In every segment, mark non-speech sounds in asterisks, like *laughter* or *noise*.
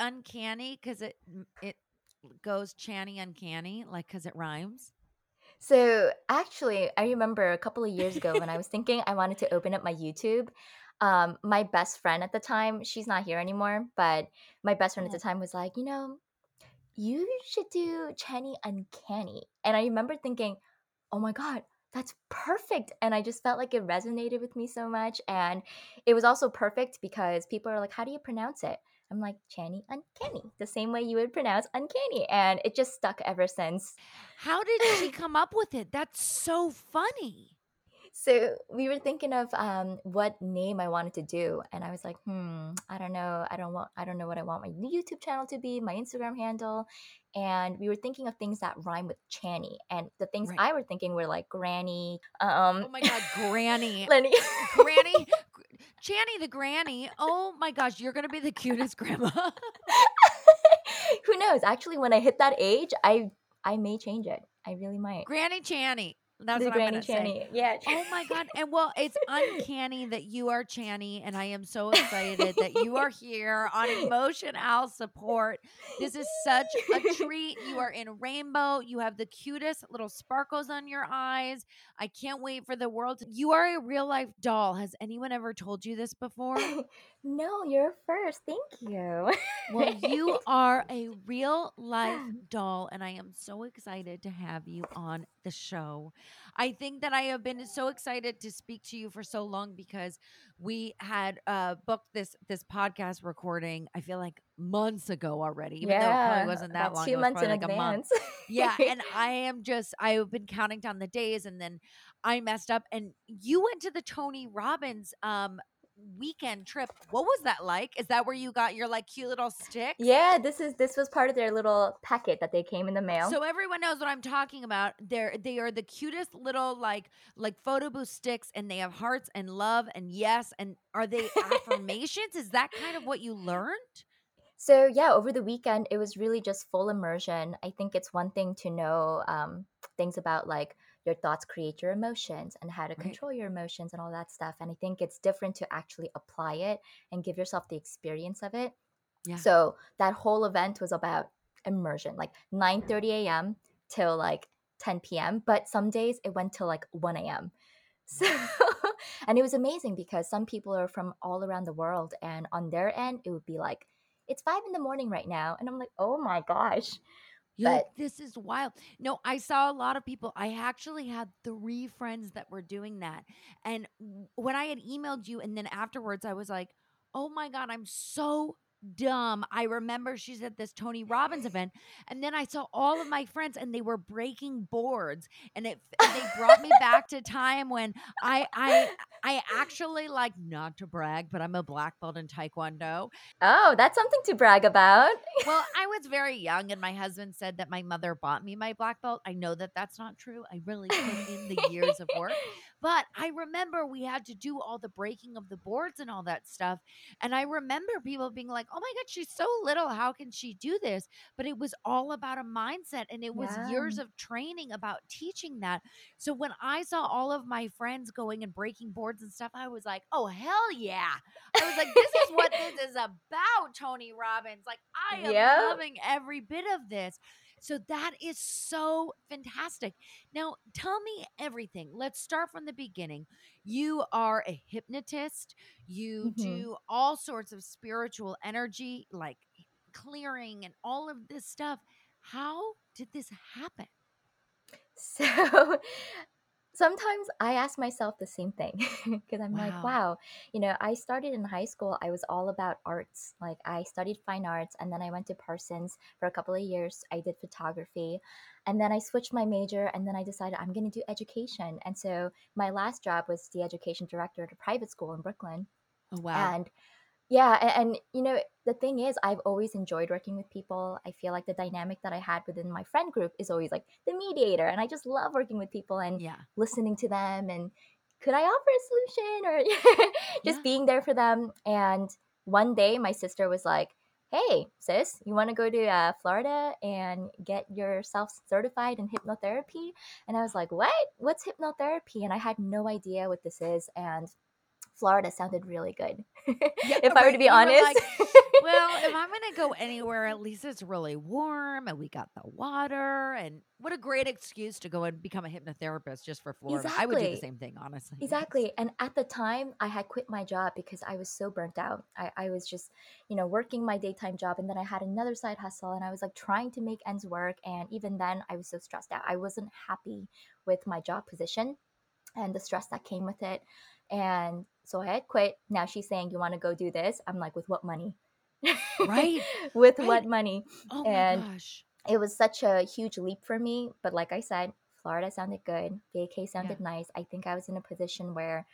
uncanny because it it goes channy uncanny, like because it rhymes? So actually, I remember a couple of years ago when I was *laughs* thinking I wanted to open up my YouTube. Um, my best friend at the time, she's not here anymore, but my best friend at the Oh, time was like, you know, you should do Channy Uncanny. And I remember thinking, oh my God, that's perfect. And I just felt like it resonated with me so much. And it was also perfect because people are like, how do you pronounce it? I'm like, Channy Uncanny, the same way you would pronounce uncanny. And it just stuck ever since. how did she come up with it? That's so funny. So we were thinking of um, what name I wanted to do, and I was like, hmm, I don't know. I don't want. I don't know what I want my YouTube channel to be, my Instagram handle, and we were thinking of things that rhyme with Channy. And the things Right. I were thinking were like Granny, um, Oh my God, Granny. *laughs* Lenny. Granny, Channy the granny. Oh my gosh, you're gonna be the cutest grandma. *laughs* Who knows? Actually, when I hit that age, I I may change it. I really might. Granny Channy. That's the what I'm Granny gonna say. Yeah. Oh my god. *laughs* And well, it's uncanny that you are Channy and I am so excited that you are here on emotional support. This is such a treat. You are in rainbow. You have the cutest little sparkles on your eyes. I can't wait for the world. To- you are a real life doll. Has anyone ever told you this before? *laughs* no, you're first. Thank you. Well, you *laughs* are a real life *laughs* doll, and I am so excited to have you on the show. I think that I have been so excited to speak to you for so long because we had uh, booked this this podcast recording. I feel like months ago already, even though it probably wasn't that long. two It was months in like a month. advance. Yeah, *laughs* and I am just I've been counting down the days, and then I messed up. And you went to the Tony Robbins um weekend trip. What was that like? Is that where you got your like cute little stick? Yeah, this is this was part of their little packet that they came in the mail. So everyone knows what I'm talking about. They're they are the cutest little like like photo booth sticks, and they have hearts and love and yes. And are they *laughs* affirmations? Is that kind of what you learned? So yeah, over the weekend it was really just full immersion. I think it's one thing to know um, things about like your thoughts create your emotions and how to Right. control your emotions and all that stuff. And I think it's different to actually apply it and give yourself the experience of it. Yeah. So that whole event was about immersion, like 9 30 a.m. till like 10 p.m. But some days it went till like 1 a.m. *laughs* So, and it was amazing because some people are from all around the world, and on their end, it would be like, it's five in the morning right now. And I'm like, oh my gosh. Like, But this is wild. No, I saw a lot of people. I actually had three friends that were doing that. And when I had emailed you, and then afterwards, I was like, oh my God, I'm so dumb. I remember she's at this Tony Robbins *laughs* event. And then I saw all of my friends and they were breaking boards. And it and they brought me back to time when I I I actually like not to brag, but I'm a black belt in Taekwondo. oh, that's something to brag about. Well, *laughs* I was very young, and my husband said that my mother bought me my black belt. I know that that's not true. I really put in the years of work. But I remember we had to do all the breaking of the boards and all that stuff. And I remember people being like, oh my God, she's so little. How can she do this? But it was all about a mindset, and it was Yeah. years of training about teaching that. So when I saw all of my friends going and breaking boards and stuff, I was like, oh, hell yeah. I was like, this is what *laughs* this is about, Tony Robbins. Like, I am Yep. loving every bit of this. So that is so fantastic. Now, tell me everything. Let's start from the beginning. You are a hypnotist, you Mhm. do all sorts of spiritual energy, like clearing and all of this stuff. How did this happen? *laughs* So sometimes I ask myself the same thing *laughs* because I'm like, Wow. wow, you know, I started in high school, I was all about arts. Like, I studied fine arts and then I went to Parsons for a couple of years. I did photography and then I switched my major and then I decided I'm going to do education. And so my last job was the education director at a private school in Brooklyn. Oh, wow. And yeah, and, and you know, the thing is, I've always enjoyed working with people. I feel like the dynamic that I had within my friend group is always like the mediator, and I just love working with people and Yeah. listening to them and could I offer a solution or *laughs* just Yeah. being there for them. And one day, my sister was like, "Hey, sis, you want to go to uh, Florida and get yourself certified in hypnotherapy?" And I was like, "What? What's hypnotherapy?" And I had no idea what this is, and Florida sounded really good. Yeah, *laughs* if I were to be honest. like, *laughs* well, if I'm gonna go anywhere, at least it's really warm and we got the water. And what a great excuse to go and become a hypnotherapist just for Florida. I would do the exactly. same thing, honestly. Yes. Exactly. And at the time, I had quit my job because I was so burnt out. I, I was just, you know, working my daytime job and then I had another side hustle and I was like trying to make ends work. And even then, I was so stressed out. I wasn't happy with my job position and the stress that came with it. And so I had quit. Now she's saying, You want to go do this? I'm like, With what money? Right. *laughs* with Right. what money? Oh my And gosh. it was such a huge leap for me. But like I said, Florida sounded good. Yeah. sounded nice. I think I was in a position where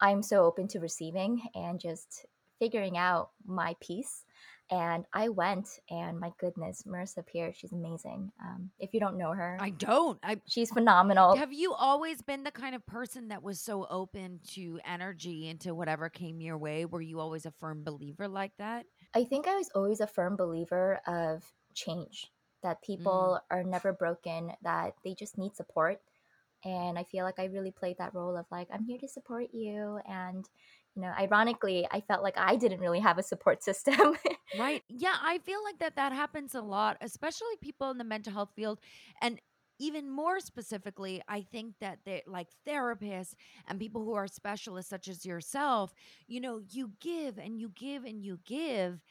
I'm so open to receiving and just figuring out my piece. And I went, and my goodness, Marissa Peer, she's amazing. Um, if you don't know her, I don't. I she's phenomenal. have you always been the kind of person that was so open to energy and to whatever came your way? Were you always a firm believer like that? I think I was always a firm believer of change, that Mm, people are never broken, that they just need support. And I feel like I really played that role of like, I'm here to support you. And, you know, ironically, I felt like I didn't really have a support *laughs* system. right. Yeah, I feel like that that happens a lot, especially people in the mental health field and even more specifically, I think that they like therapists and people who are specialists such as yourself, you know, you give and you give and you give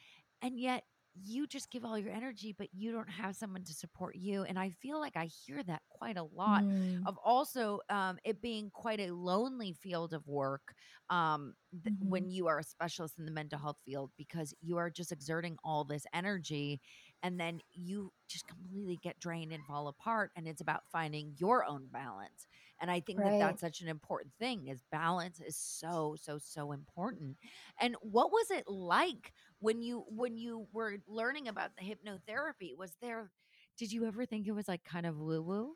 and yet you just give all your energy but you don't have someone to support you and i feel like i hear that quite a lot mm, of also um, it being quite a lonely field of work um, th- hmm when you are a specialist in the mental health field because you are just exerting all this energy and then you just completely get drained and fall apart and it's about finding your own balance and i think that that's such an important thing is balance is so so so important and what was it like when you when you were learning about the hypnotherapy was there did you ever think it was like kind of woo woo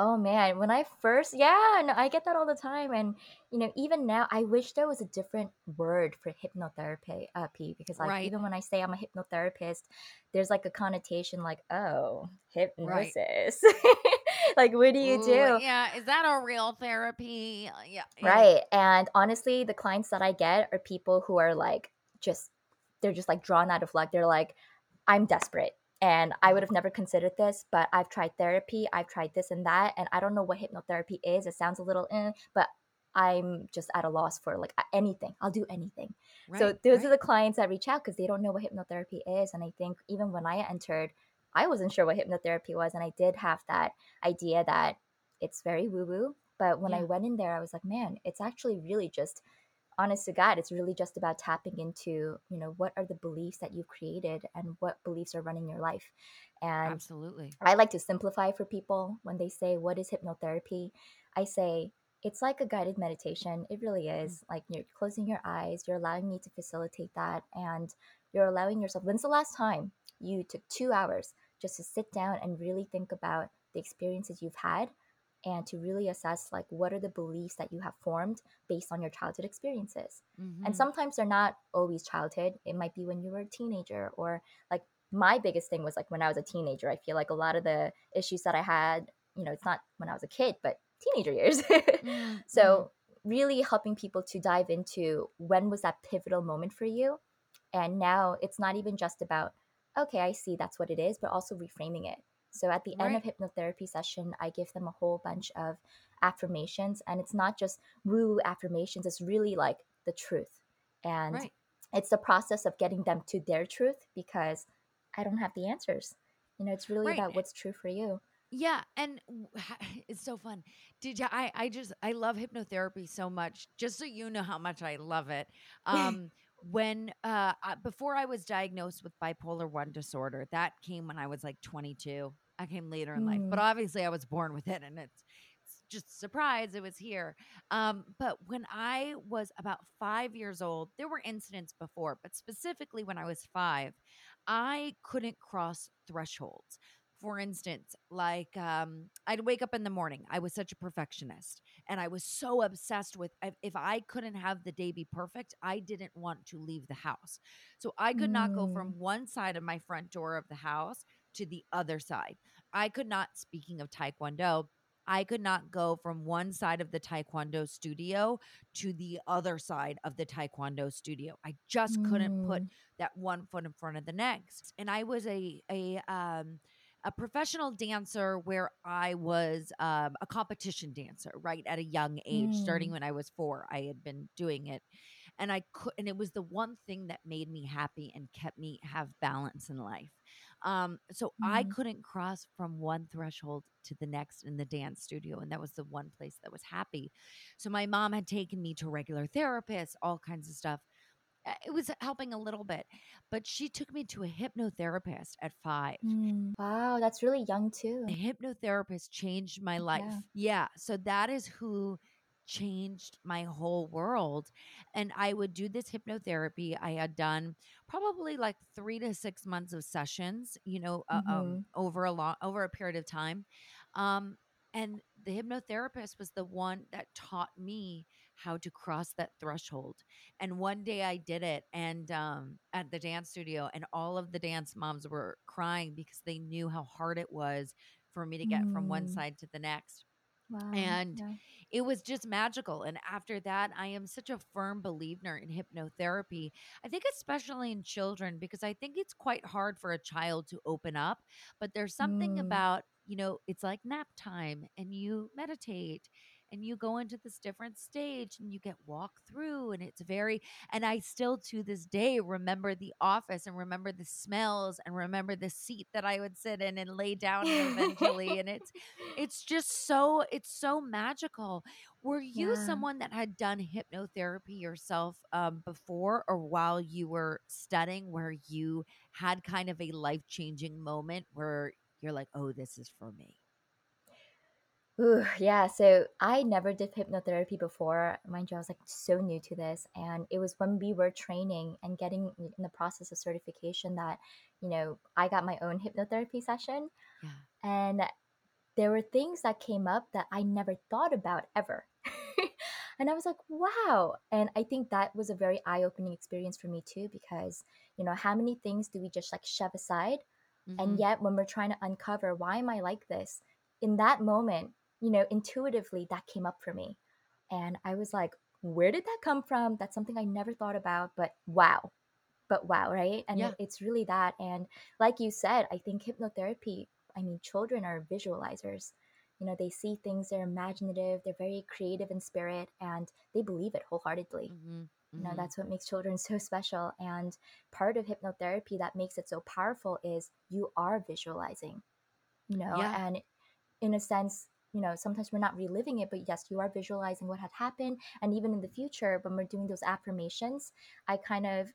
Oh man, when I first, yeah, no, I get that all the time, and you know, even now, I wish there was a different word for hypnotherapy, uh, P, because like right. even when I say I'm a hypnotherapist, there's like a connotation like, oh, right. hypnosis, *laughs* like what do you Ooh, do? yeah is that a real therapy? Yeah. Right. And honestly, the clients that I get are people who are like just they're just like drawn out of luck. They're like, I'm desperate and I would have never considered this, but I've tried therapy, I've tried this and that, and I don't know what hypnotherapy is. It sounds a little eh, but I'm just at a loss for like anything. I'll do anything. So right those are the clients that reach out because they don't know what hypnotherapy is. And I think even when I entered, I wasn't sure what hypnotherapy was. And I did have that idea that it's very woo woo. But when I went in there, I was like, man, it's actually really just honest to God, it's really just about tapping into, you know, what are the beliefs that you've created and what beliefs are running your life. And absolutely I like to simplify for people when they say, What is hypnotherapy? I say, It's like a guided meditation. It really Mm, is. Like you're closing your eyes, you're allowing me to facilitate that, and you're allowing yourself. When's the last time you took two hours just to sit down and really think about the experiences you've had? And to really assess, like, what are the beliefs that you have formed based on your childhood experiences? And mhm. sometimes they're not always childhood. It might be when you were a teenager or like my biggest thing was like when I was a teenager. I feel like a lot of the issues that I had, you know, it's not when I was a kid, but teenager years. Mm, *laughs* mm. so, really helping people to dive into when was that pivotal moment for you? And now it's not even just about, okay, I see that's what it is, but also reframing it. So, at the end of hypnotherapy session, I give them a whole bunch of affirmations, and it's not just woo affirmations, it's really like the truth. And right it's the process of getting them to their truth because I don't have the answers. You know, it's really right about what's true for you. Yeah, and *laughs* it's so fun. Did you? I I just I love hypnotherapy so much. Just so you know how much I love it. *laughs* Um, when uh before I was diagnosed with bipolar one disorder, that came when I was like 22. I came later in life, but Mm, obviously I was born with it, and it's it's just surprise it was here. Um, but when I was about five years old, there were incidents before, but specifically when I was five, I couldn't cross thresholds for instance, like um, I'd wake up in the morning. I was such a perfectionist, and I was so obsessed with if, if I couldn't have the day be perfect, I didn't want to leave the house. So I could not go mm, from one side of my front door of the house to the other side. I could not. Speaking of Taekwondo. I could not go from one side of the taekwondo studio to the other side of the taekwondo studio. I just couldn't put Mm, that one foot in front of the next. And I was a a um a professional dancer where I was um, a competition dancer, right at a young age, starting mm, when I was four. I had been doing it, and I could, and it was the one thing that made me happy and kept me have balance in life. Um, so I mm, couldn't cross from one threshold to the next in the dance studio, and that was the one place that was happy. So my mom had taken me to regular therapists, all kinds of stuff it was helping a little bit, but she took me to a hypnotherapist at 5. mm. Wow, that's really young too. The hypnotherapist changed my life. Yeah. Yeah, so that is who changed my whole world. And I would do this hypnotherapy. I had done probably like 3 to 6 months of sessions, you know, uh, um Mhm. over a long over a period of time. Um and the hypnotherapist was the one that taught me how to cross that threshold. And one day I did it and um at the dance studio and all of the dance moms were crying because they knew how hard it was for me to get from one Mm. side to the next. Wow. And Yeah. it was just magical. And after that, I am such a firm believer in hypnotherapy. I think, especially in children, because I think it's quite hard for a child to open up. But there's something Mm. about, you know, it's like nap time and you meditate and you go into this different stage and you get walked through and it's very and i still to this day remember the office and remember the smells and remember the seat that i would sit in and lay down in eventually and it's *laughs* it's just so it's so magical. Were you Yeah. someone that had done hypnotherapy yourself um, before or while you were studying where you had kind of a life-changing moment where you're like, "Oh, this is for me." Ooh, yeah. So I never did hypnotherapy before. Mind you, I was like so new to this. And it was when we were training and getting in the process of certification that, you know, I got my own hypnotherapy session. Yeah. And there were things that came up that I never thought about ever. *laughs* and I was like, wow. And I think that was a very eye opening experience for me too, because, you know, how many things do we just like shove aside? And Mhm. yet, when we're trying to uncover why am I like this, in that moment, you know, intuitively that came up for me. And I was like, where did that come from? That's something I never thought about, but wow. But wow, right? And Yeah. it's really that. And like you said, I think hypnotherapy, I mean, children are visualizers. You know, they see things, they're imaginative, they're very creative in spirit, and they believe it wholeheartedly. Mhm. You know, Mhm. that's what makes children *laughs* so special. And part of hypnotherapy that makes it so powerful is you are visualizing, you know, Yeah. and in a sense, you know, sometimes we're not reliving it, but yes, you are visualizing what had happened. And even in the future, when we're doing those affirmations, I kind of,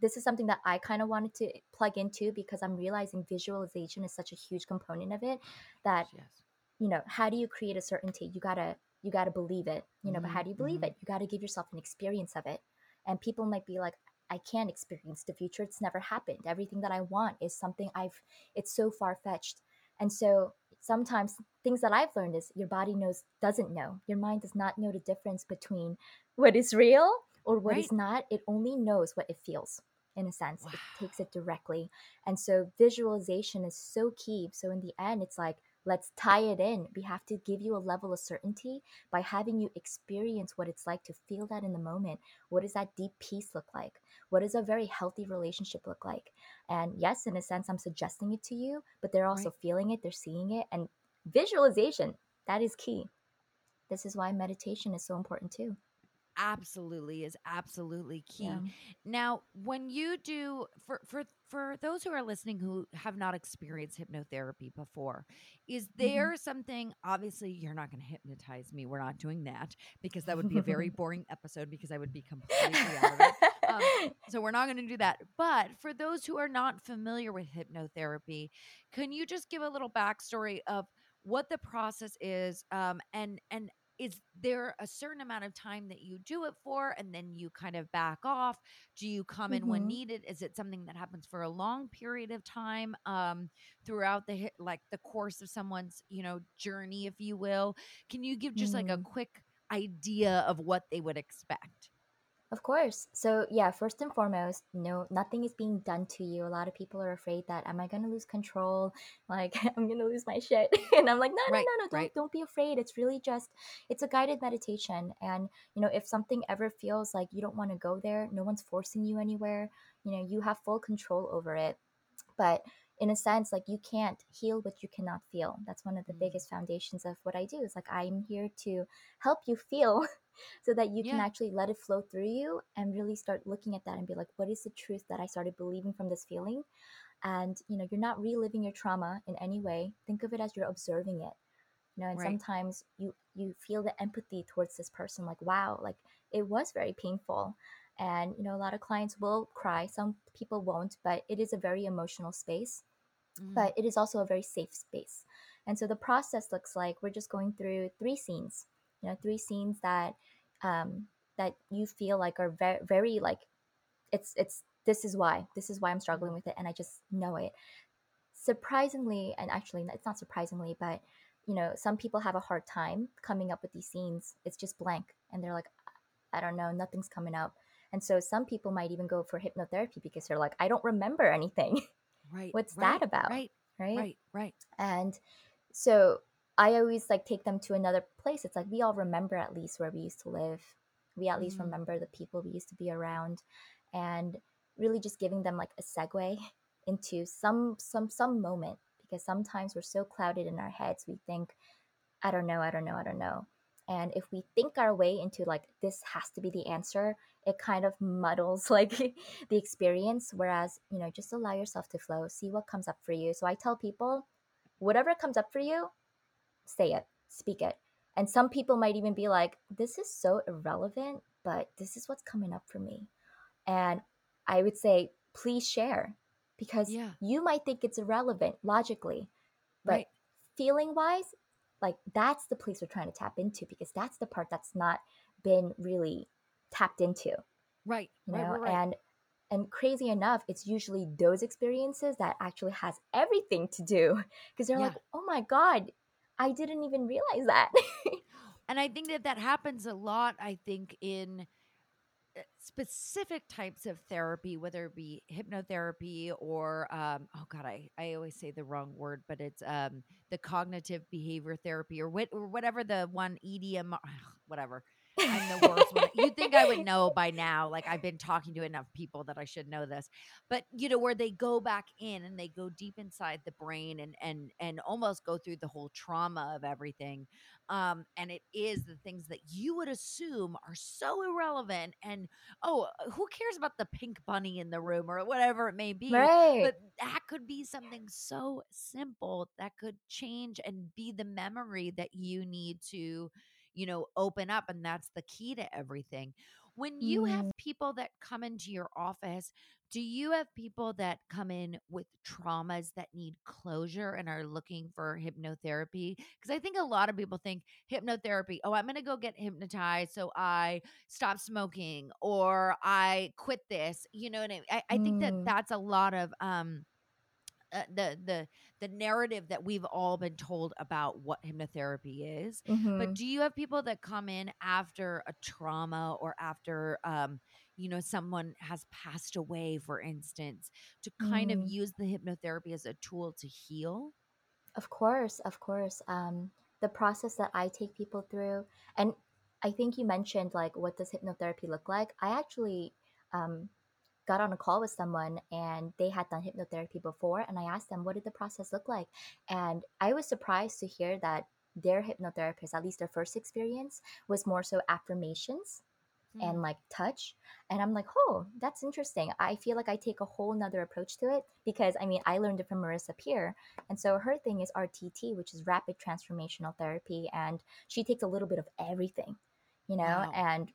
this is something that I kind of wanted to plug into because I'm realizing visualization is such a huge component of it that Yes. you know how do you create a certainty you gotta you gotta believe it you know but how Mhm. do you believe Mhm. it you gotta give yourself an experience of it and people might be like i can't experience the future it's never happened everything that i want is something i've it's so far-fetched and so sometimes things that i've learned is your body knows doesn't know. Your mind does not know the difference between *laughs* what is real or what Right? is not. It only knows what it feels in a sense. Wow. it takes it directly. And so visualization is so key. So in the end it's like let's tie it in. We have to give you a level of certainty by having you experience what it's like to feel that in the moment. What does that deep peace look like? What does a very healthy relationship look like? And yes, in a sense, I'm suggesting it to you, but they're also Right. feeling it, they're seeing it. And visualization, that is key. This is why meditation is so important too. absolutely is absolutely Yeah. key. Now, when you do for for for those who are listening who have not experienced hypnotherapy before, is Mhm. there something obviously you're not going to hypnotize me. We're not doing that because that would be a very *laughs* boring episode because I would be completely out of it. Um, *laughs* so we're not going to do that. But for those who are not familiar with hypnotherapy, can you just give a little backstory of what the process is um, and and is there a certain amount of time that you do it for and then you kind of back off do you come in when Mhm. needed is it something that happens for a long period of time um throughout the like the course of someone's you know journey if you will can you give just like a Mm. quick idea of what they would expect Of course. So yeah, first and foremost, no, nothing is being done to you. A lot of people are afraid that am I gonna lose control? *laughs* Like *laughs* I'm gonna lose my shit. *laughs* and I'm like, no, no, Right, no, no, don't right. don't be afraid. It's really just it's a guided meditation. And you know, if something ever feels like you don't want to go there, no one's forcing you anywhere. You know, you have full control over it. But in a sense, like you can't heal what you cannot feel. That's one of the Mm. biggest foundations of what I do. Is like I'm here to help you feel *laughs* so that you can actually let it flow through you and really start looking at that and be like what is the truth that i started believing from this feeling and you know you're not reliving your trauma in any way think of it as you're observing it you know and right. sometimes you you feel the empathy towards this person like wow like it was very painful and you know a lot of clients will cry some people won't but it is a very emotional space Mm. but it is also a very safe space. And so the process looks like we're just going through three scenes, you know, three scenes that um, that you feel like are very, very like it's it's this is why this is why I'm struggling Mm. with it, and I just know it. Surprisingly, and actually, it's not surprisingly, but you know, some people have a hard time coming up with these scenes. It's just blank, and they're like, I don't know, nothing's coming up. And so some people might even go for hypnotherapy because they're like, I don't remember anything. *laughs* Right, What's that about? right, Right right, right. and so I always like take them to another place. It's like we all remember at least where we used to live. We at least Mm. remember the people we used to be around and really just giving them like a segue *laughs* into some some some moment because sometimes we're so clouded in our heads we think I don't know, I don't know, I don't know. And if we think our way into like this has to be the answer, it kind of muddles *laughs* like the experience. Whereas, you know, just allow yourself to flow, see what comes up for you. So I tell people, whatever comes up for you, say it, speak it. And some people might even be like, this is so irrelevant, but this is what's coming up for me. And I would say, please share because Yeah, you might think it's irrelevant logically, but right, feeling wise, like that's the place we're trying to tap into because that's the part that's not been really tapped into, right, you know? right, right. And and crazy enough, it's usually those experiences that actually has everything to do because they're like, "Oh my god, I didn't even realize that." *laughs* And I think that that happens a lot, I think, in specific types of therapy, whether it be hypnotherapy or um, oh god, I I always say the wrong word, but it's um the cognitive behavior therapy or or whatever the one EDM, whatever. I'm the worst one. You'd think I would *laughs* know by now. Like I've been talking to enough people that I should know this. But you know, where they go back in and they go deep inside the brain and and and almost go through the whole trauma of everything. Um, and it is the things that you would assume are so irrelevant and oh, uh, who cares about the pink bunny in the room or whatever it may be? right. But that could be something so simple that could change and be the memory that you need to, you know, open up. And that's the key to everything. When you have Mm, people that come into your office, do you have people that come in with traumas that need closure and are looking for hypnotherapy? Because I think a lot of people think hypnotherapy, oh, I'm going to go get hypnotized so I stop smoking or I quit this. You know what I mean? I, I think that mm, that's a lot of um uh, the the the narrative that we've all been told about what hypnotherapy is. But mhm, do you have people that come in after a trauma or after um you know someone has passed away for instance to kind of mm. use the hypnotherapy as a tool to heal? Of course, of course. Um, the process that I take people through, and I think you mentioned like what does hypnotherapy look like? I actually um, got on a call with someone and they had done hypnotherapy before, and I asked them what did the process look like, and I was surprised to hear that their hypnotherapist, at least their first experience, was more so affirmations and Hmm. like touch. And I'm like, oh, that's interesting. I feel like I take a whole nother approach to it because I mean, I learned it from Marissa Peer. And so her thing is RTT, which is rapid transformational therapy. And she takes a little bit of everything, you know, Wow. and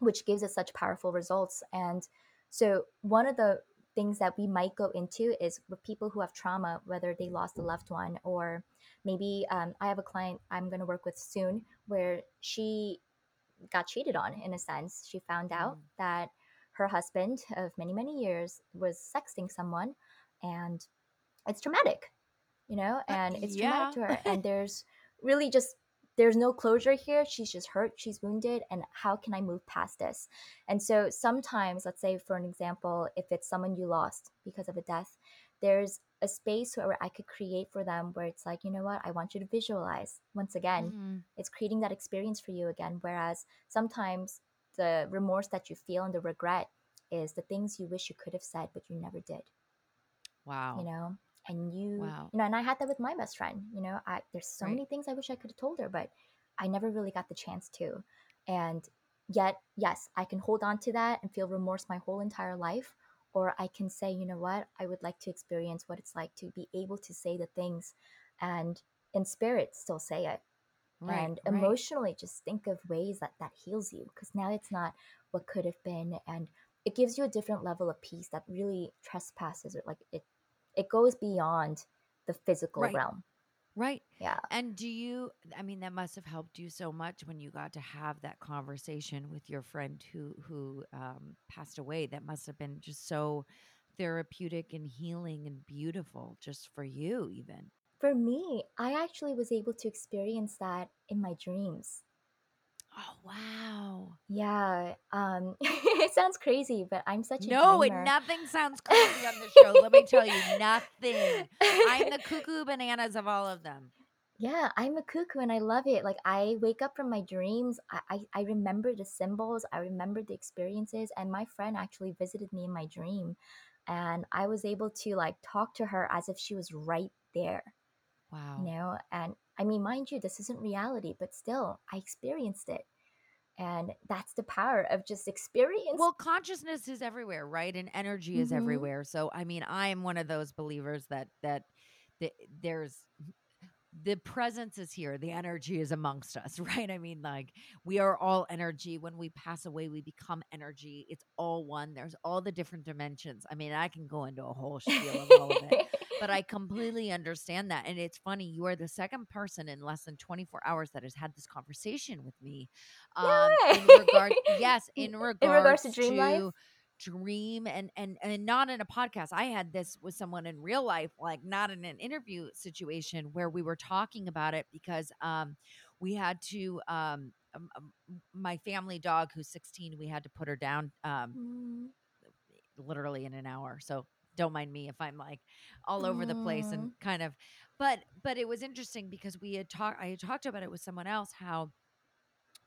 which gives us such powerful results. And so one of the things that we might go into is with people who have trauma, whether they lost a loved one or maybe um, I have a client I'm going to work with soon where she got cheated on in a sense. She found out Mm. that her husband of many, many years was sexting someone and it's traumatic, you know, Uh, and it's traumatic to her. And *laughs* there's really just there's no closure here. She's just hurt, she's wounded, and how can I move past this? And so sometimes, let's say for an example, if it's someone you lost because of a death, there's a space where I could create for them where it's like, you know what, I want you to visualize. Once again, Mm-hmm. it's creating that experience for you again. Whereas sometimes the remorse that you feel and the regret is the things you wish you could have said, but you never did, Wow. you know? And you, Wow. you know, and I had that with my best friend, you know, I, there's so Right. many things I wish I could have told her, but I never really got the chance to. And yet, yes, I can hold on to that and feel remorse my whole entire life. Or I can say, you know what, I would like to experience what it's like to be able to say the things and in spirit still say it Right. and right. emotionally just think of ways that that heals you because now it's not what could have been and it gives you a different level of peace that really trespasses or like it it goes beyond the physical Right. realm Right. yeah And do you, I mean, that must have helped you so much when you got to have that conversation with your friend who, who um, passed away. That must have been just so therapeutic and healing and beautiful just for you, even. for me i actually was able to experience that in my dreams Oh, wow. yeah um *laughs* it sounds crazy but i'm such a No, dreamer and nothing sounds crazy on the show. Let me tell you, *laughs* nothing. I'm the cuckoo bananas of all of them. Yeah, I'm a cuckoo and I love it. Like I wake up from my dreams. I, I, I remember the symbols, I remember the experiences, and my friend actually visited me in my dream. And I was able to like talk to her as if she was right there, Wow. you know? And I mean, mind you, this isn't reality, but still, I experienced it. And that's the power of just experience. Well, consciousness is everywhere, right? And energy is Mhm. everywhere. So, I mean, I am one of those believers that that that there's the presence is here the energy is amongst us *laughs* right i mean like we are all energy when we pass away we become energy it's all one there's all the different dimensions i mean i can go into a whole *laughs* spiel of all of it but I *laughs* completely understand that. And it's funny, you are the second person in less than 24 hours that has had this conversation with me. Um, in regard, yes, *laughs* in In regards, regards to dream life? dream and and and not in a podcast. I had this with someone in real life, like not in an interview situation where we were talking about it because um we had to um um, um, my family dog who's 16 we had to put her down um Mm, literally in an hour. So don't mind me if I'm like all over the place and mm, kind of but but it was interesting because we had talked I had talked about it with someone else how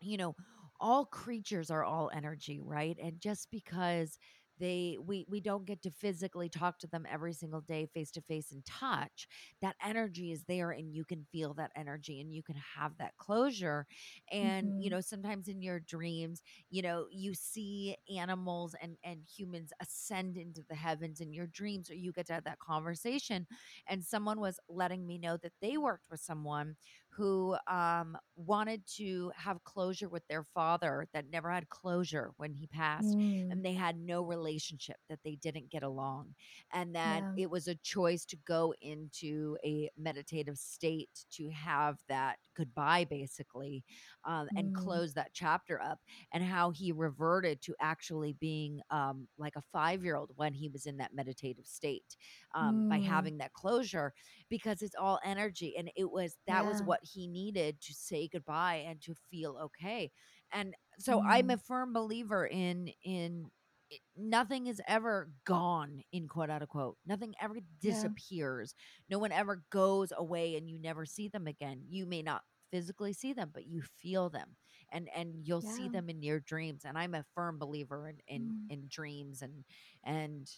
you know all creatures are all energy right? And just because they we we don't get to physically talk to them every single day face to face and touch that energy is there and you can feel that energy and you can have that closure. And you mhm, know sometimes in your dreams you know you see animals and and humans ascend into the heavens in your dreams or you get to have that conversation. And someone was letting me know that they worked with someone who um, wanted to have closure with their father that never had closure when he passed mm, and they had no relationship that they didn't get along and that yeah. it was a choice to go into a meditative state to have that goodbye basically um, and Mm, close that chapter up and how he reverted to actually being um, like a five year old when he was in that meditative state um, by mm, having that closure because it's all energy and it was that was yeah. What he needed to say goodbye and to feel okay and so i'm a Mm, firm believer in in it- nothing is ever gone in quote unquote. Nothing ever yeah. disappears. No one ever goes away and you never see them again. You may not physically see them but you feel them and and you'll see them in your dreams and i'm a firm believer in in Mm. in dreams and and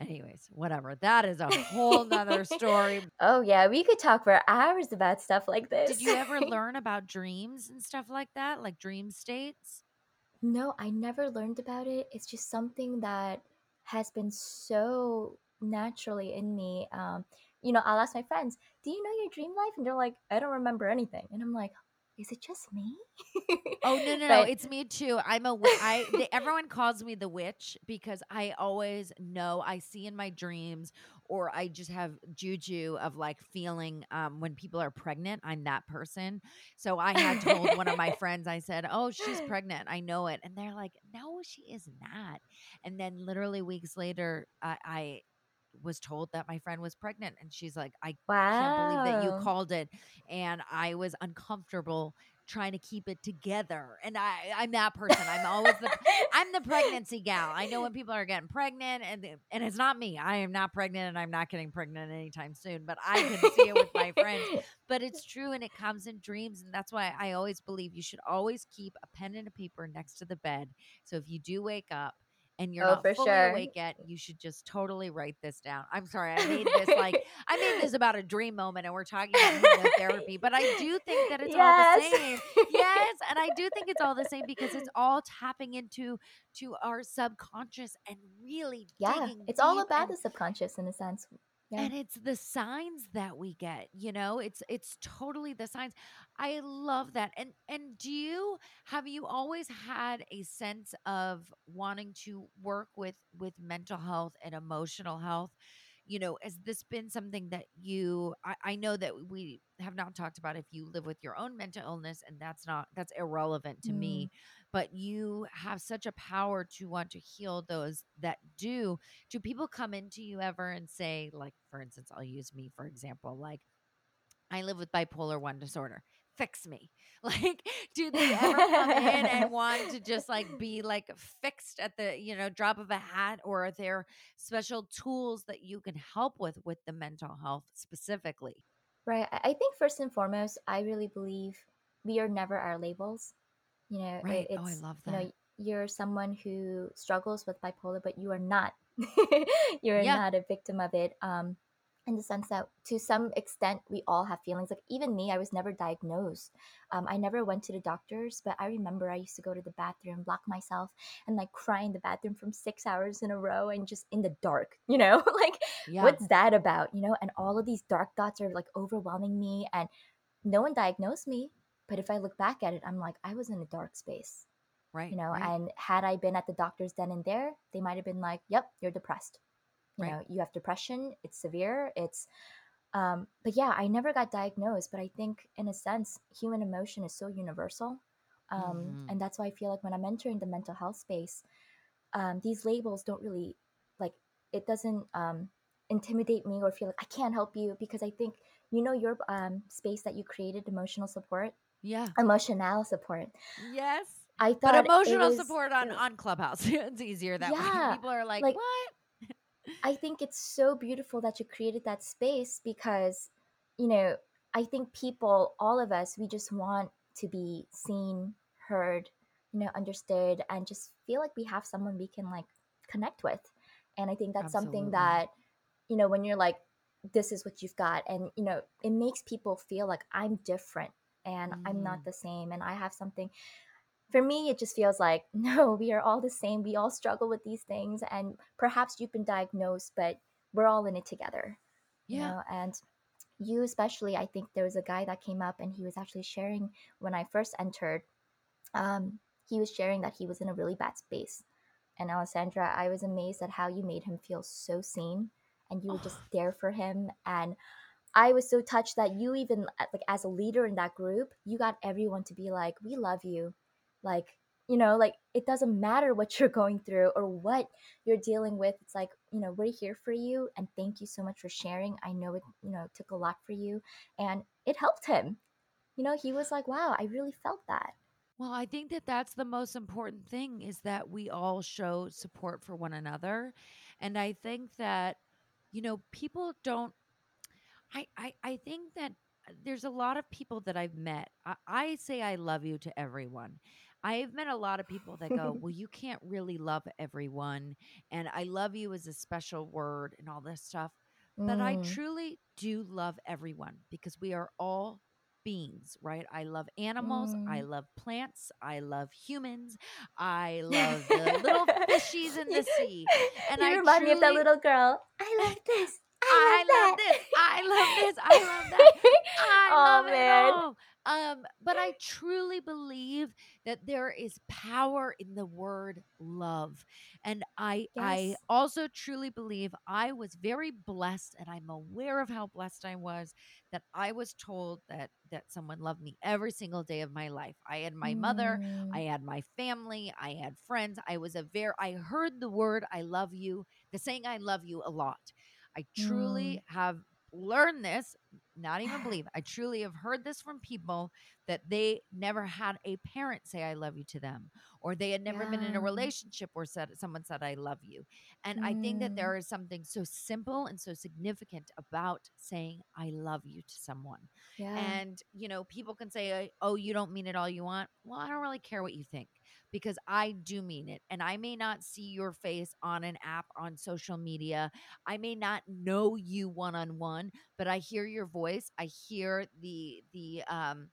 anyways whatever that is a whole nother story oh yeah, we could talk for hours about stuff like this. Did you ever learn about dreams and stuff like that, like dream states? no, I never learned about it. It's just something that has been so naturally in me. Um, you know, I'll ask my friends, "Do you know your dream life?" And they're like, "I don't remember anything." And I'm like, "Is it just me?" Oh no, no, *laughs* no! It's me too. I'm a I. They, everyone calls me the witch because I always know I see in my dreams, or I just have juju of like feeling um, when people are pregnant. I'm that person. So I had told one of my *laughs* friends. I said, "Oh, she's pregnant. I know it," and they're like, "No, she is not." And then literally weeks later, I, I was told that my friend was pregnant and she's like I can't believe that you called it and I was uncomfortable trying to keep it together. And I I'm that person. I'm always the I'm the pregnancy gal. I know when people are getting pregnant and and it's not me. I am not pregnant and I'm not getting pregnant anytime soon, but I can see it with my friends. *laughs* But it's true and it comes in dreams and that's why I always believe you should always keep a pen and a paper next to the bed. So if you do wake up and you're Oh, not for fully sure. awake yet, you should just totally write this down. I'm sorry, I made this *laughs* like I made this about a dream moment and we're talking about *laughs* therapy, but I do think that it's all the same. Yes, and I do think it's all the same because it's all tapping into to our subconscious and really Yeah, it's all about and the subconscious in a sense. Yeah. and it's the signs that we get, you know? It's it's totally the signs. I love that. And and do you have you always had a sense of wanting to work with with mental health and emotional health? You know, has this been something that you I, I know that we have not talked about if you live with your own mental illness and that's not that's irrelevant to Mm. me, but you have such a power to want to heal those that do do people come into you ever and say like for instance i'll use me for example like i live with bipolar 1 disorder fix me *laughs* like do they ever come in and *laughs* want to just like be like fixed at the you know drop of a hat or are there special tools that you can help with with the mental health specifically Right. I think first and foremost, I really believe we are never our labels. You know, it, right oh i it's, love you know, you're someone who struggles with bipolar, but you are not. *laughs* You're yeah not a victim of it. Um, in the sense that to some extent we all have feelings. Like even me, I was never diagnosed. Um, I never went to the doctors, but I remember I used to go to the bathroom, lock myself, and like cry in the bathroom from six hours in a row and just in the dark, *laughs* you know? *laughs* like yeah what's that about you know and all of these dark thoughts are like overwhelming me and no one diagnosed me but if i look back at it i'm like i was in a dark space right you know right. and had i been at the doctor's then and there they might have been like yep you're depressed. You right. know you have depression it's severe it's um but yeah i never got diagnosed but i think in a sense human emotion is so universal um hmm and that's why i feel like when i'm entering the mental health space um these labels don't really like it doesn't um intimidate me or feel like i can't help you because i think you know your um space that you created emotional support yeah. emotional support. Yes i thought it emotional was support on on clubhouse. *laughs* It's easier that way. Yeah people are like like what? I think it's so beautiful that you created that space because, you know, I think people, all of us, we just want to be seen, heard, you know, understood, and just feel like we have someone we can like connect with. And I think that's something that, you know, when you're like, this is what you've got, and, you know, it makes people feel like I'm different and I'm hmm not the same and I have something for me it just feels like *laughs* no we are all the same we all struggle with these things and perhaps you've been diagnosed but we're all in it together you yeah. know and you especially i think there was a guy that came up and he was actually sharing when i first entered um, he was sharing that he was in a really bad space and alessandra i was amazed at how you made him feel so seen and you were just *sighs* there for him and I was so touched that you even uh, like as a leader in that group, you got everyone to be like, "We love you." Like, you know, like it doesn't matter what *laughs* you're going through or what you're dealing with. It's like, you know, we're here for you and thank you so much for sharing. I know it, you know, took a lot for you and it helped him. You know, he was like, "Wow, I really felt that." well i think that that's the most important thing is that we all show support for one another and i think that you know people don't I, I I think that uh, there's a lot of people that I've met. I, I say I love you to everyone. I've met a lot of people that go, *laughs* Well, you can't really love everyone. And I love you is a special word and all this stuff. But I mm, truly do love everyone because we are all beings, right? I love animals. I mm. love plants. I love humans. I love the little *laughs* fishies in the sea. And you I remind me of that little girl. I love this. I I love love this. I love this. I love that. *laughs* I oh love it all. Um, but I truly believe that there is power in the word love. And I I also truly believe I was very blessed and I'm aware of how blessed I was that I was told that that someone loved me every single day of my life. I had my mother, I Mm, had my family, I had friends. I was a very I heard the word I love you, the saying I love you a lot. I Mm. truly have learned this, not even believe. I truly have heard this from people that they never had a parent say I love you to them or they had never been in a relationship where said someone said I love you. And I think that Mm. there is something so simple and so significant about saying I love you to someone. Yeah. And, you know, people can say, oh, you don't mean it all you want. Well, I don't really care what you think because I do mean it. And I may not see your face on an app on social media. I may not know you one on one, but I hear your voice. I hear the, the, um,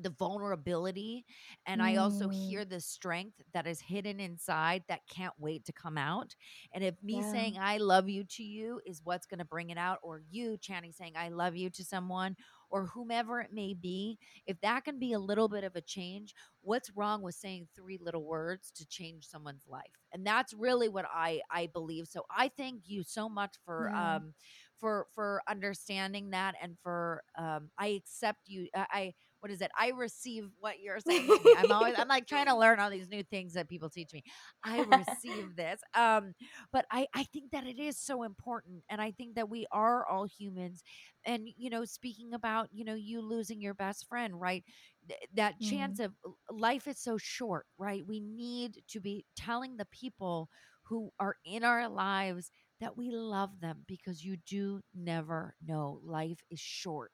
the vulnerability and i also Mm. hear the strength that is hidden inside that can't wait to come out and if me Yeah. saying i love you to you is what's going to bring it out or you channy saying i love you to someone or whomever it may be if that can be a little bit of a change what's wrong with saying three little words to change someone's life and that's really what i i believe so i thank you so much for Yeah. um for for understanding that and for um i accept you i I- what is it? I receive what you're *laughs* saying to me. I'm always i'm like trying to learn all these new things that people teach me. I *laughs* receive this um but i i think that it is so important and i think that we are all humans and you know speaking about you know you losing your best friend right? Th- that chance Mm. of life is so short right? We need to be telling the people who are in our lives that we love them because you do never know life is short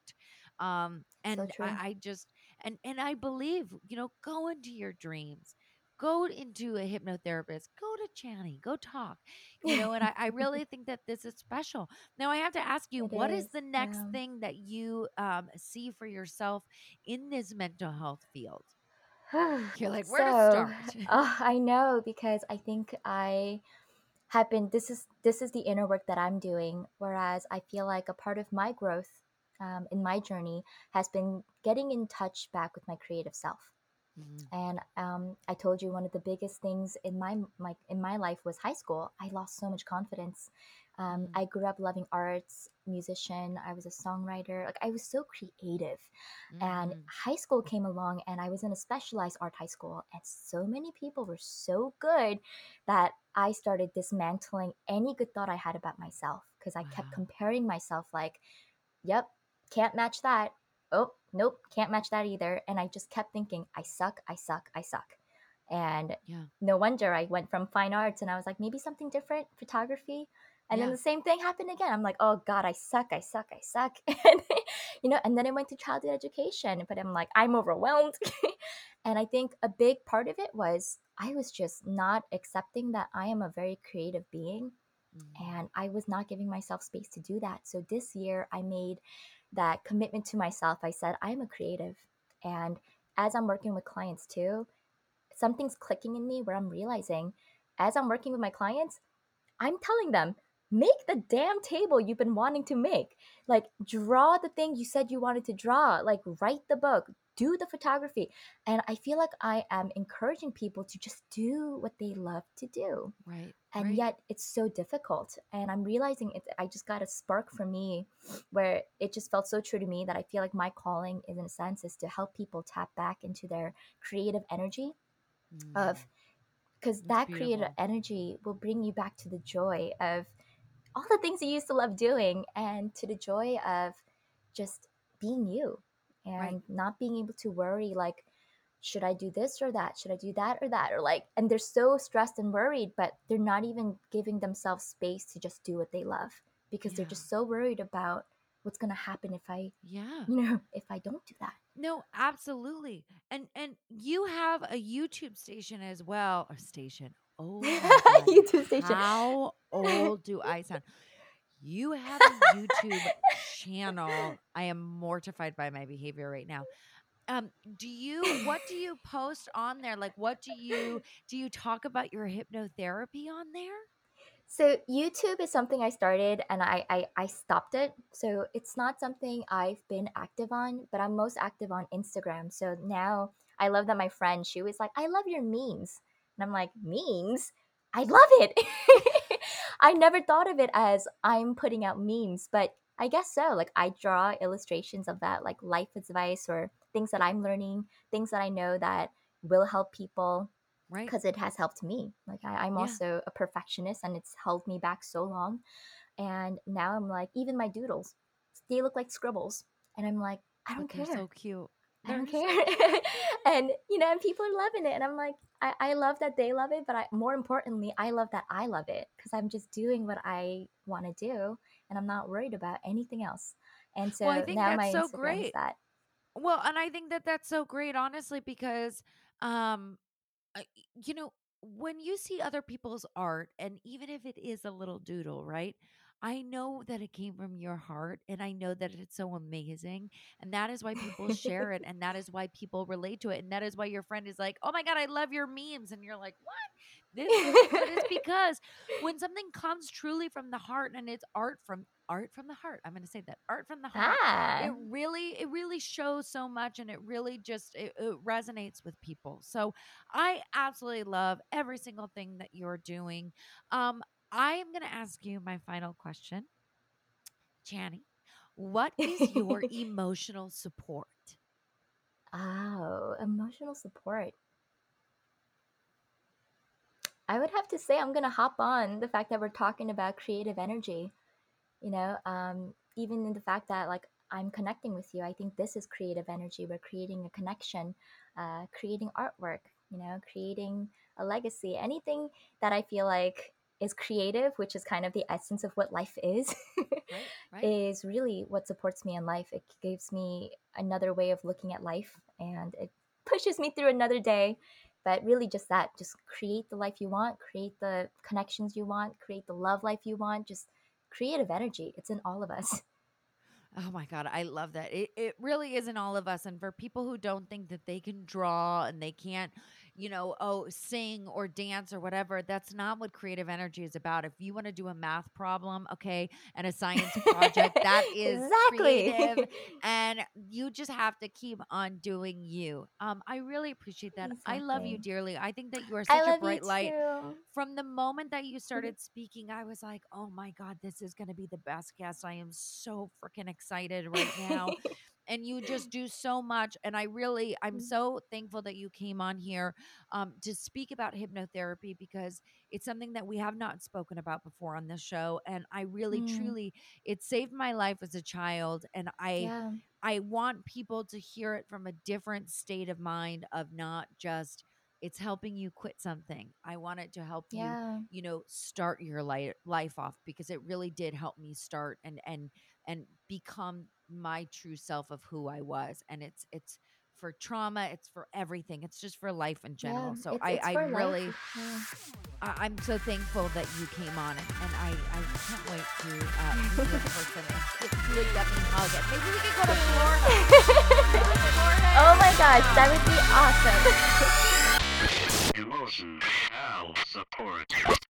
um and true. I, I just and and i believe you know go into your dreams go into a hypnotherapist go to channy go talk you know and I, I really *laughs* think that this is special now i have to ask you It what is is. the next Yeah. thing that you um, see for yourself in this mental health field *sighs* you're like where to so, start uh, I know because I think I have been. This is this is the inner work that I'm doing. Whereas I feel like a part of my growth um, in my journey has been getting in touch back with my creative self. Mhm. and um, I told you one of the biggest things in my, my in my life was high school. I lost so much confidence. Um, Mhm. I grew up loving arts, musician. I was a songwriter. Like I was so creative. And Mhm. high school came along, and I was in a specialized art high school, and so many people were so good that I started dismantling any good thought I had about myself because I kept comparing myself. Like, yep, can't match that. Oh, nope, can't match that either. And I just kept thinking, I suck, I suck, I suck. And yeah no wonder I went from fine arts and I was like, maybe something different, photography. And then the same thing happened again. I'm like, oh God, I suck, I suck, I suck. *laughs* And, you know, and then I went to childhood education, but I'm like, I'm overwhelmed. *laughs* and I think a big part of it was I was just not accepting that I am a very creative being Mhm. and I was not giving myself space to do that. So this year I made that commitment to myself. I said, I'm a creative. And as I'm working with clients too, something's clicking in me where I'm realizing as I'm working with my clients, I'm telling them, make the damn table you've been wanting to make. Like, draw the thing you said you wanted to draw. Like, write the book, do the photography. And I feel like I am encouraging people to just do what they love to do right and right. yet it's so difficult and i'm realizing it i just got a spark for me where it just felt so true to me that i feel like my calling is in a sense is to help people tap back into their creative energy of Mm. because That's that creative energy will bring you back to the joy of all the things you used to love doing and to the joy of just being you and Right. not being able to worry like should i do this or that should i do that or that or like and they're so stressed and worried but they're not even giving themselves space to just do what they love because they're just so worried about what's going to happen if i yeah you know *laughs* if i don't do that No, absolutely. And and you have a YouTube station as well. A station. Oh *laughs* youtube station How *laughs* old do I sound? You have a YouTube channel. I am mortified by my behavior right now. Um, do you what do you post on there? Like what do you do you talk about your hypnotherapy on there? So YouTube is something I started and I, I I stopped it. So it's not something I've been active on, but I'm most active on Instagram. So now I love that my friend she was like, "I love your memes," and I'm like, "Memes? I love it." *laughs* I never thought of it as I'm putting out memes, but I guess so. Like I draw illustrations of that, like life advice or things that I'm learning, things that I know that will help people Right? because it has helped me. Like I, I'm Yeah. also a perfectionist, and it's held me back so long. And now I'm like, even my doodles, they look like scribbles. And I'm like, I don't But they're care. so cute. I don't care. and you know, and people are loving it. And I'm like, I, I love that they love it, but I more importantly, I love that I love it because I'm just doing what I want to do and I'm not worried about anything else. And Well, I so think now that's my so Instagram is great. that. Well, and I think that that's so great, honestly, because, um, you know, when you see other people's art, and even if it is a little doodle, right? I know that it came from your heart, and I know that it's so amazing. And that is why people share it, *laughs* and that is why people relate to it. And that is why your friend is like, Oh my God, I love your memes. And you're like, What? This is, *laughs* because when something comes truly from the heart and it's art from art from the heart, I'm going to say that art from the heart it ah. really it really shows so much and it really just it, it resonates with people so i absolutely love every single thing that you're doing um i am going to ask you my final question channy what is your *laughs* emotional support oh, emotional support. I would have to say I'm gonna hop on the fact that we're talking about creative energy. You know, um, even in the fact that like I'm connecting with you, I think this is creative energy. We're creating a connection, uh, creating artwork. You know, creating a legacy. Anything that I feel like is creative, which is kind of the essence of what life is, right *laughs* right is really what supports me in life. It gives me another way of looking at life, and it pushes me through another day but really just that just create the life you want create the connections you want create the love life you want just creative energy it's in all of us *laughs* Oh my God, I love that. It it really is in all of us. And for people who don't think that they can draw and they can't, you know, oh, sing or dance or whatever, that's not what creative energy is about. If you want to do a math problem, okay, and a science project, that *laughs* is exactly. creative. exactly *laughs* And you just have to keep on doing you. Um, I really appreciate that. I love you dearly. I think that you are such a bright light from the moment that you started speaking, I was like, oh my God, this is going to be the best guest. I am so freaking excited right now. *laughs* And you *clears throat* just do so much. And I really, I'm so thankful that you came on here um, to speak about hypnotherapy because it's something that we have not spoken about before on this show. And I really, Mm, truly, it saved my life as a child. And I, yeah I want people to hear it from a different state of mind of not just it's helping you quit something. I want it to help you, you know, start your life life off because it really did help me start and and and become my true self of who I was. And it's it's for trauma, it's for everything. It's just for life in yeah general. So it's I it's I for really yeah. I, I'm so thankful that you came on and, and I I can't wait to uh, *laughs* meet you in person and get you a yummy hug. And maybe we can go to Florida. Go *laughs* oh my gosh that would be awesome Emotional support.